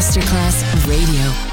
Masterclass Radio.